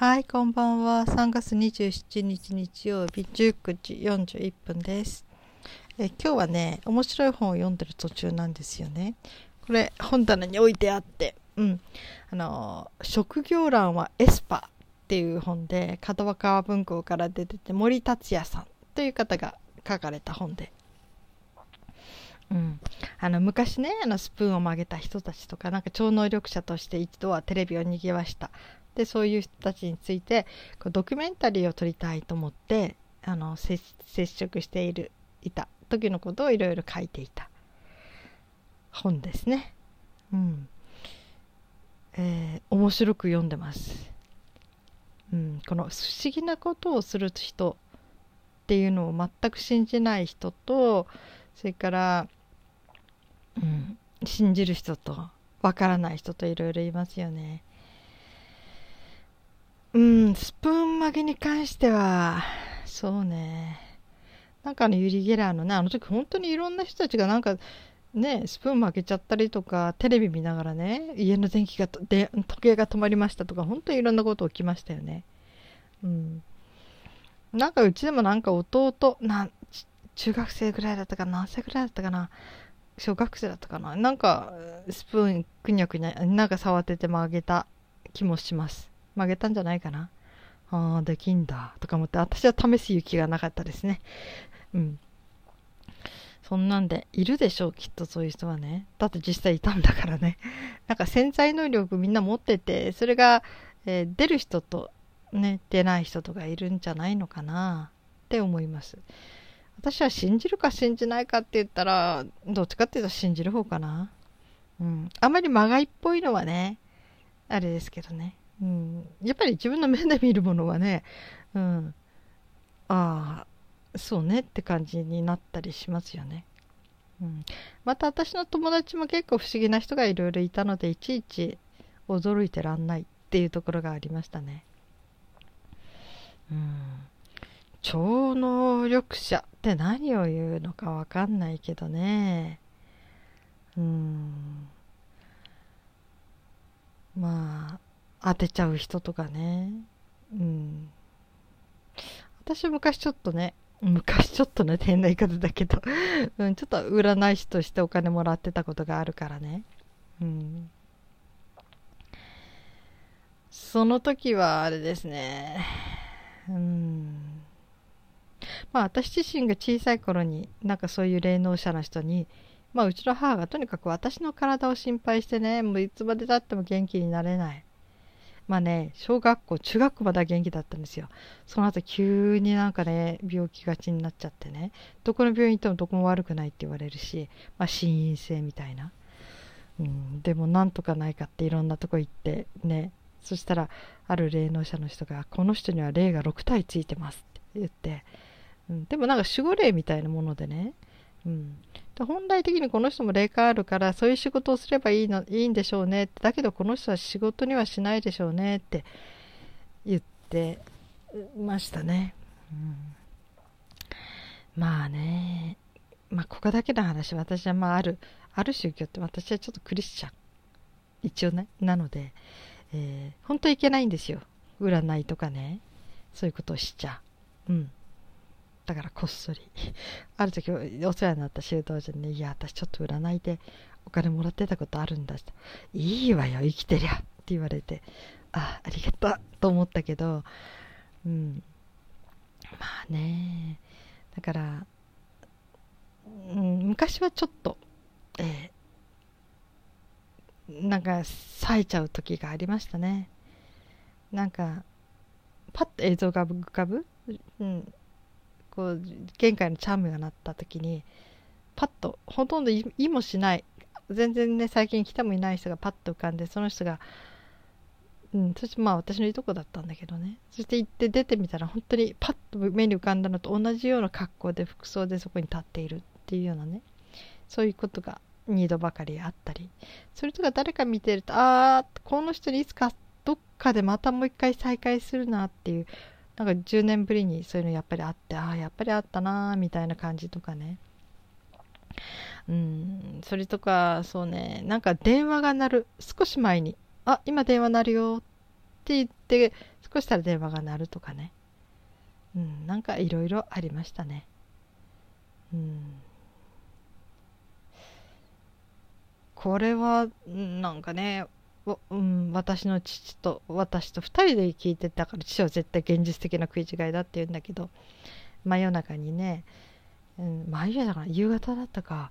はい、こんばんは。3月27日日曜日19時41分です。え今日はね、面白い本を読んでる途中なんですよね。これ、本棚に置いてあって、うん。あの、職業欄はエスパっていう本で、門若文庫から出てて、森達也さんという方が書かれた本で、うん、あの昔ねあのスプーンを曲げた人たちとかなんか超能力者として一度はテレビを賑わしたでそういう人たちについてこうドキュメンタリーを撮りたいと思ってあの接触しているいた時のことをいろいろ書いていた本ですね。うんえー、面白く読んでます。うん、この不思議なことをする人っていうのを全く信じない人とそれから、うん、信じる人とわからない人といろいろいますよね。うん、スプーン曲げに関しては、そうね。なんかあのユリ・ゲラーのね、あの時本当にいろんな人たちがなんか、ね、スプーン曲げちゃったりとか、テレビ見ながらね、家の電気がで、時計が止まりましたとか、本当にいろんなこと起きましたよね。うん。なんかうちでもなんか弟、な中学生ぐらいだったかな、何歳ぐらいだったかな、小学生だったかな、なんかスプーンくにゃくにゃ、なんか触ってて曲げた気もします。曲げたんじゃないかな。ああ、できんだ。とか思って、私は試す勇気がなかったですね。うん。そんなんで、いるでしょう、きっとそういう人はね。だって実際いたんだからね。なんか潜在能力みんな持ってて、それが、えー、出る人とね、出ない人とかいるんじゃないのかなって思います。私は信じるか信じないかって言ったら、どっちかっていうと信じる方かな。うん。あまりまがいっぽいのはね、あれですけどね。うん、やっぱり自分の目で見るものはね、うん、ああそうねって感じになったりしますよね。うん、また私の友達も結構不思議な人がいろいろいたのでいちいち驚いてらんないっていうところがありましたね。うん、超能力者って何を言うのかわかんないけどね。うん。まあ当てちゃう人とかね。うん。私昔ちょっとね、昔ちょっとね、変な言い方だけどうん、ちょっと占い師としてお金もらってたことがあるからね。うん。その時はあれですね。うん。まあ私自身が小さい頃になんかそういう霊能者の人にまあうちの母がとにかく私の体を心配してねもういつまでたっても元気になれないまあね、小学校、中学校までは元気だったんですよ。その後急になんかね、病気がちになっちゃってね、どこの病院行ってもどこも悪くないって言われるし、まあ心因性みたいな。うん、でもなんとかないかっていろんなとこ行ってね、そしたらある霊能者の人が、この人には霊が6体ついてますって言って、うん、でもなんか守護霊みたいなものでね、うん、本来的にこの人も霊感あるからそういう仕事をすればいいのいいんでしょうねだけどこの人は仕事にはしないでしょうねって言ってましたね、うん、まあね。まあここだけの話私はまああるある宗教って私はちょっとクリスチャン。一応ね。なので、えー、本当いけないんですよ。占いとかね。そういうことをしちゃ。うん。だからこっそり。ある時お世話になった修道女に「いや私ちょっと占いでお金もらってたことあるんだ」って「いいわよ生きてりゃ」って言われて。あありがとうと思ったけどうん。まあね。だから、うん、昔はちょっとえー、なんか冴えちゃう時がありましたね。なんかパッと映像が浮かぶ、うん、こう玄関のチャームが鳴った時にパッとほとんど意もしない。全然ね最近来てもいない人がパッと浮かんでその人がうんそしてまあ私のいとこだったんだけどね。そして行って出てみたら本当にパッと目に浮かんだのと同じような格好で服装でそこに立っているっていうようなね。そういうことが2度ばかりあったり。それとか誰か見てるとああこの人にいつかどっかでまたもう一回再会するなっていうなんか10年ぶりにそういうのやっぱりあってああやっぱりあったなみたいな感じとかね。うん。それとかそうね。なんか電話が鳴る。少し前に。あ今電話鳴るよ。ってって言って少したら電話が鳴るとかね、うん、なんかいろいろありましたね。うん。これはなんかね、うん、私の父と私と2人で聞いてたから父は絶対現実的な食い違いだって言うんだけど真夜中にね、うん、真夜中夕方だったか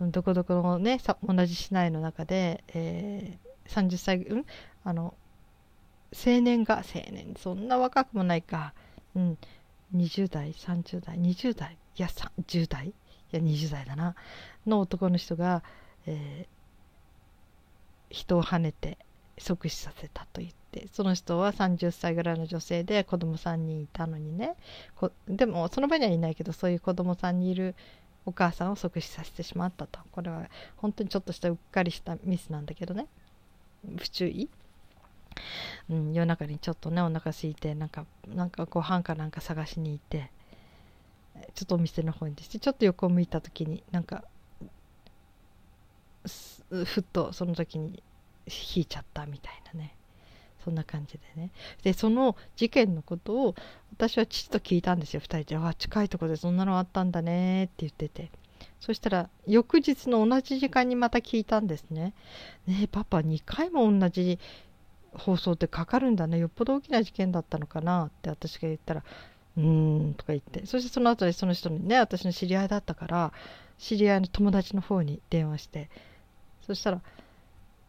どこどこのね同じ市内の中で、えー、30歳、うん、あの青年が青年そんな若くもないか、うん、20代30代20代いや10代いや20代だなの男の人が、え人をはねて即死させたと言ってその人は30歳ぐらいの女性で子供3人いたのにね。こでもその場にはいないけどそういう子供3人いるお母さんを即死させてしまったと。これは本当にちょっとしたうっかりしたミスなんだけどね。不注意、うん、夜中にちょっとねお腹空いてなんかなんかご飯かなんか探しに行ってちょっとお店の方にしてちょっと横を向いた時になんかふっとその時に引いちゃったみたいなね。そんな感じでね。でその事件のことを私は父と聞いたんですよ。2人で「あ近いとこでそんなのあったんだね」って言ってて。そしたら翌日の同じ時間にまた聞いたんですね「ねえパパ2回も同じ放送ってかかるんだね。よっぽど大きな事件だったのかな」って私が言ったら「うーん」とか言って。そしてその後でその人にね私の知り合いだったから知り合いの友達の方に電話して「そしたら、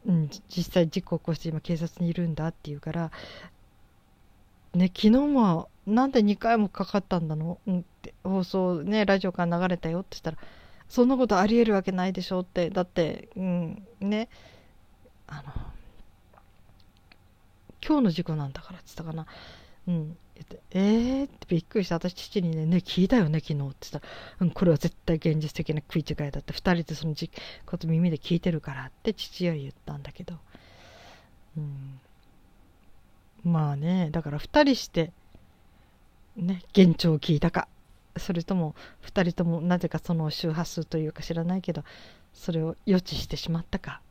うん、実際事故を起こして今警察にいるんだって言うから、ね、昨日はなんで2回もかかったんだの、うん、って放送ねラジオから流れたよって言ったらそんなことありえるわけないでしょってだって、うん、ねあの今日の事故なんだからって言ったかな、うん、言って「えー?」ってびっくりして私父にね「ね聞いたよね昨日」って言ったら「うんこれは絶対現実的な食い違いだって2人でそのじこと耳で聞いてるから」って父は言ったんだけど、うん、まあねだから2人してね幻聴を聞いたかそれとも2人ともなぜかその周波数というか知らないけどそれを予知してしまったか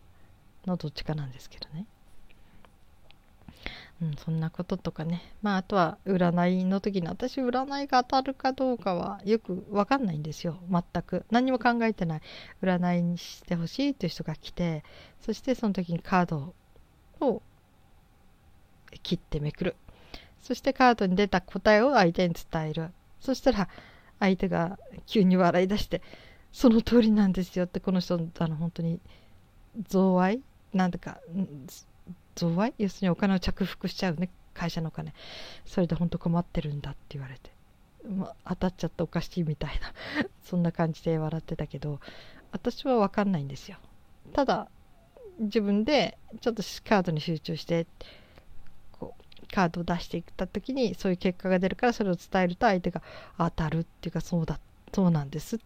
のどっちかなんですけどね。うん、そんなこととかね。まああとは占いの時に私占いが当たるかどうかはよく分かんないんですよ。全く。何も考えてない。占いにしてほしいっていう人が来てそしてその時にカードを切ってめくる。そしてカードに出た答えを相手に伝える。そしたら相手が急に笑い出してその通りなんですよってこの人あの本当に贈賄？なんてか贈賄？要するにお金を着服しちゃうね。会社のお金。それで本当困ってるんだって言われて、ま、当たっちゃったおかしいみたいな。そんな感じで笑ってたけど私は分かんないんですよ。ただ自分でちょっとカードに集中してこうカードを出していった時にそういう結果が出るからそれを伝えると相手が当たるっていうかそうだそうなんですっ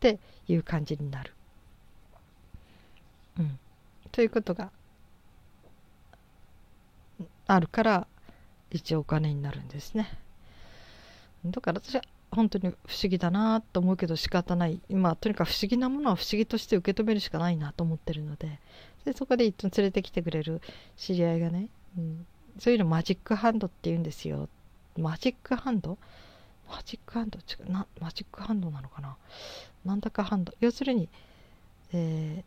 ていう感じになる。うん、ということがあるから一応お金になるんですね。だから私は本当に不思議だなと思うけど仕方ない。まあとにかく不思議なものは不思議として受け止めるしかないなと思ってるので。でそこでいつも連れてきてくれる。知り合いがね、うん、そういうのマジックハンドって言うんですよ。マジックハンド？マジックハンド違うなマジックハンドなのかな？なんだかハンド。要するに、え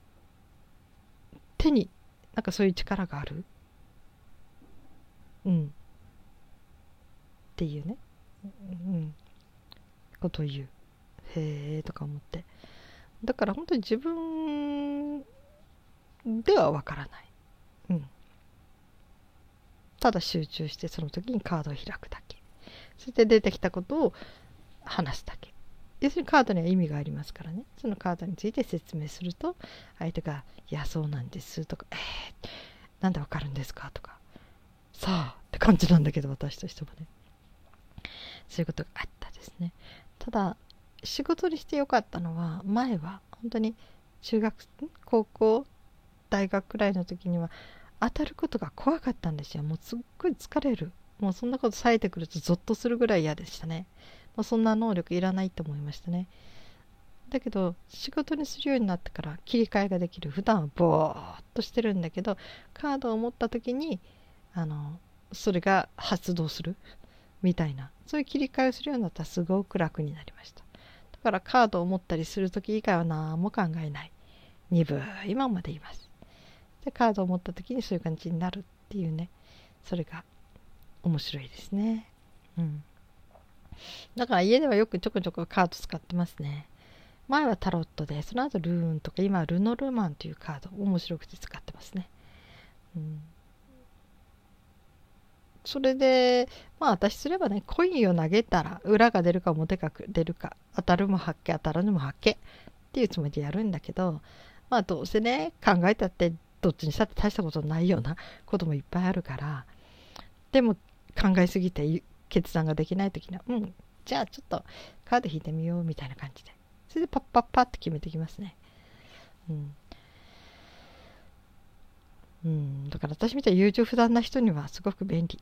ー、手になんかそういう力がある。うん。っていうね、うん、ことを言う。へえとか思って。だから本当に自分ではわからない、うん、ただ集中してその時にカードを開くだけ。そして出てきたことを話すだけ。要するにカードには意味がありますからね。そのカードについて説明すると相手が「いやそうなんです」とか「えー、なんでわかるんですか?」とかさあって感じなんだけど私としてもね。そういうことがあったですね。ただ仕事にしてよかったのは前は本当に中学高校大学くらいの時には当たることが怖かったんですよ。もうすっごい疲れる。もうそんなことさえてくるとゾッとするぐらい嫌でしたね。もうそんな能力いらないと思いましたね。だけど仕事にするようになってから切り替えができる。普段はボーっとしてるんだけどカードを持った時にあのそれが発動する？みたいな。そういう切り替えをするようになったらすごく楽になりました。だからカードを持ったりする時以外は何も考えない。鈍いままでいます。でカードを持った時にそういう感じになるっていうね。それが面白いですね。うん。だから家ではよくちょこちょこカード使ってますね。前はタロットでその後ルーンとか今はルノルマンというカード面白くて使ってますね、うん、それでまあ私すればねコインを投げたら裏が出るか表が出るか当たるも発見当たらぬも発見っていうつもりでやるんだけどまあどうせね考えたってどっちにしたって大したことないようなこともいっぱいあるからでも考えすぎて決断ができない時にはうんじゃあちょっとカード引いてみようみたいな感じで。それでパッパッパッって決めてきますね。うん。うん、だから私みたいに優柔不断な人にはすごく便利。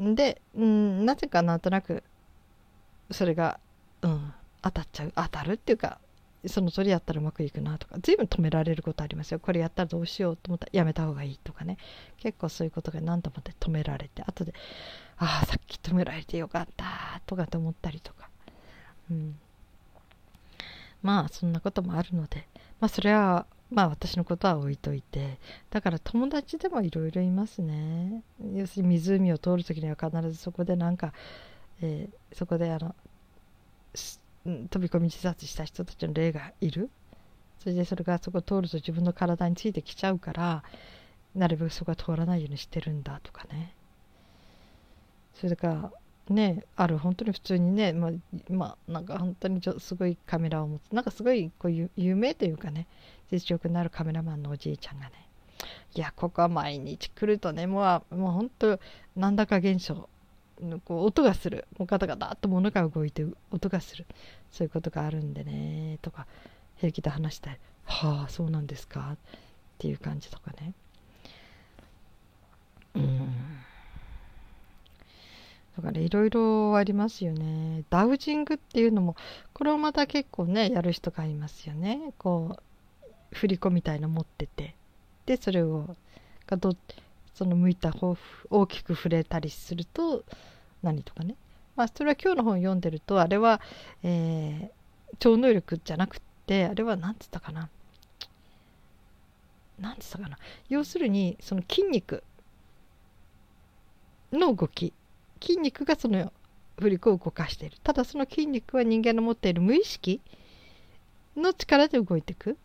で、うん、なぜかなんとなくそれが、うん、当たっちゃう当たるっていうかその通りやったらうまくいくなとか随分止められることありますよ。これやったらどうしようと思ったらやめた方がいいとかね。結構そういうことが何度もで止められて後でああさっき止められてよかったとかって思ったりとか、うん、まあそんなこともあるので。まあそれはまあ私のことは置いといてだから友達でもいろいろいますね。要するに湖を通る時には必ずそこでなんか、えー、そこであの飛び込み自殺した人たちの例がいる。それでそれがそこを通ると自分の体についてきちゃうからなるべくそこは通らないようにしてるんだとかね。それからねある本当に普通にねまあ、まあ、なんか本当にすごいカメラを持つ。なんかすごいこういう有名というかね実力のあるカメラマンのおじいちゃんがねいやここは毎日来るとねもうもう本当なんだか現象こう音がする。もうガタガタっと物が動いて音がする。そういうことがあるんでねとか平気で話したりはあそうなんですかっていう感じとかね。うん。だからいろいろありますよね。ダウジングっていうのもこれをまた結構ねやる人がいますよね。こう振り子みたいな持ってて。でそれをがどその向いた方大きく触れたりすると何とかね。まあそれは今日の本読んでるとあれは、えー、超能力じゃなくってあれは何つったかな。何つったかな。要するにその筋肉の動き。筋肉がその振り子を動かしている。ただその筋肉は人間の持っている無意識の力で動いていく。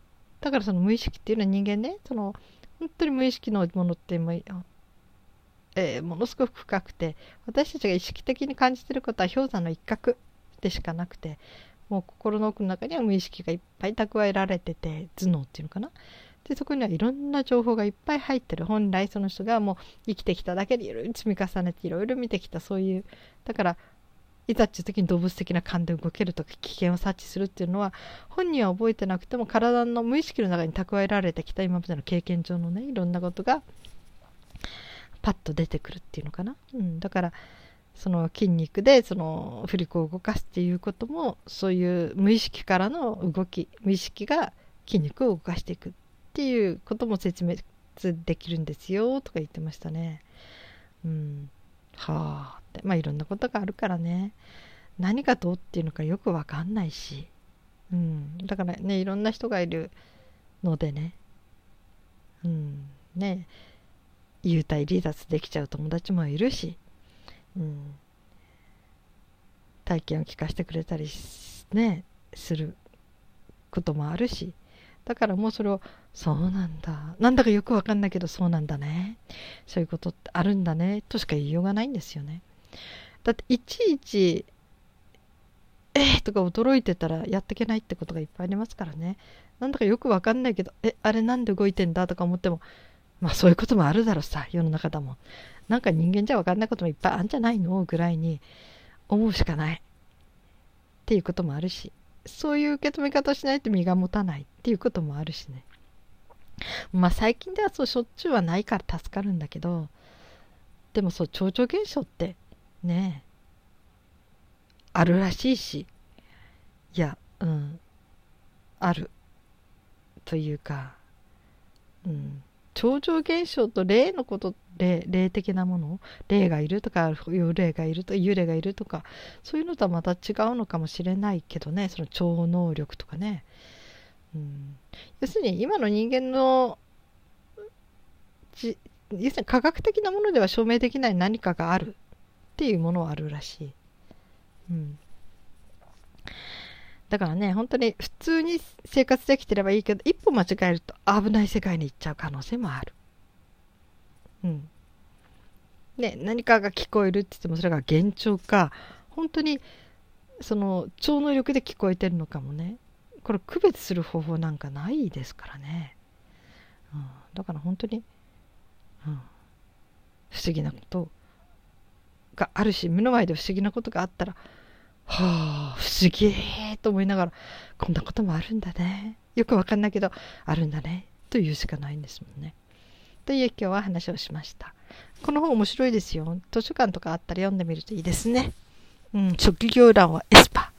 だからその無意識っていうのは人間ねその本当に無意識のものっても,、えー、ものすごく深くて私たちが意識的に感じてることは氷山の一角でしかなくてもう心の奥の中には無意識がいっぱい蓄えられてて頭脳っていうのかな。でそこにはいろんな情報がいっぱい入ってる。本来その人がもう生きてきただけでいろいろ積み重ねていろいろ見てきたそういう。だからいざっていう時に動物的な感で動けるとか危険を察知するっていうのは本人は覚えてなくても体の無意識の中に蓄えられてきた今までの経験上のねいろんなことがパッと出てくるっていうのかな、うん、だからその筋肉でその振り子を動かすっていうこともそういう無意識からの動き無意識が筋肉を動かしていくっていうことも説明できるんですよとか言ってましたね。うん、はあ。ってまあいろんなことがあるからね。何がどうっていうのかよく分かんないし、うん、だからねいろんな人がいるのでね。うん。ね。幽体離脱できちゃう友達もいるし、うん、体験を聞かせてくれたりねすることもあるし。だからもうそれをそうなんだ。なんだかよくわかんないけどそうなんだね。そういうことってあるんだね。としか言いようがないんですよね。だっていちいちえー、とか驚いてたらやってけないってことがいっぱいありますからね。なんだかよくわかんないけどえあれなんで動いてんだとか思ってもまあそういうこともあるだろうさ世の中だもん。なんか人間じゃわかんないこともいっぱいあるんじゃないの？ぐらいに思うしかない。っていうこともあるし。そういう受け止め方しないと身が持たない。っていうこともあるしね。まあ最近ではそうしょっちゅうはないから助かるんだけど、でもそう超常現象ってね。あるらしいし、いや、うん、ある。というか、うん、超常現象と例のこと霊霊的なもの？霊がいるとか幽霊がいると幽霊がいるとかそういうのとはまた違うのかもしれないけどね。その超能力とかね、うん、要するに今の人間の要するに科学的なものでは証明できない何かがあるっていうものはあるらしい、うん、だからね本当に普通に生活できてればいいけど一歩間違えると危ない世界に行っちゃう可能性もある。うん。ね何かが聞こえるって言ってもそれが幻聴か本当にその超能力で聞こえてるのかもね。これ区別する方法なんかないですからね、うん、だから本当にうん、不思議なことがあるし目の前で不思議なことがあったらはあ不思議と思いながらこんなこともあるんだねよくわかんないけどあるんだねと言うしかないんですもんね。という今日は話をしました。この本面白いですよ。図書館とかあったら読んでみるといいですね。うん、職業欄はエスパ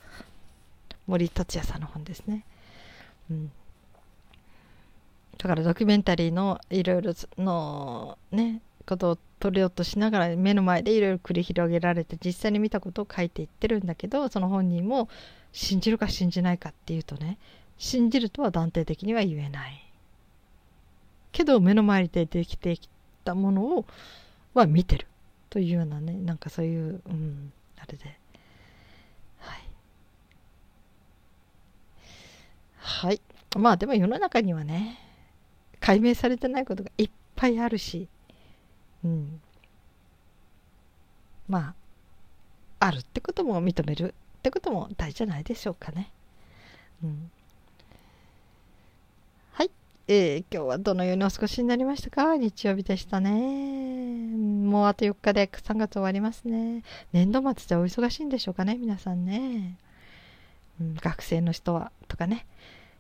森達也さんの本ですね。うん、だからドキュメンタリーのいろいろのねことを撮りようとしながら目の前でいろいろ繰り広げられて実際に見たことを書いていってるんだけどその本人も信じるか信じないかっていうとね信じるとは断定的には言えないけど目の前でできてきたものをは見てるというようなねなんかそういう、うん、あれではいはいまあでも世の中にはね解明されてないことがいっぱいあるし、まああるってことも認めるってことも大事じゃないでしょうかね。うん、はい、えー、今日はどのようにお過ごしになりましたか？日曜日でしたね。もうあと4日で3月終わりますね。年度末でお忙しいんでしょうかね？皆さんね。学生の人はとかね。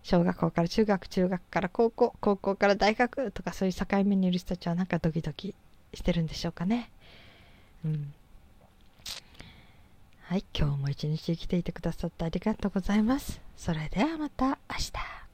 小学校から中学中学から高校高校から大学とかそういう境目にいる人たちはなんかドキドキしてるんでしょうかね。うん。はい今日も一日生きていてくださってありがとうございます。それではまた明日。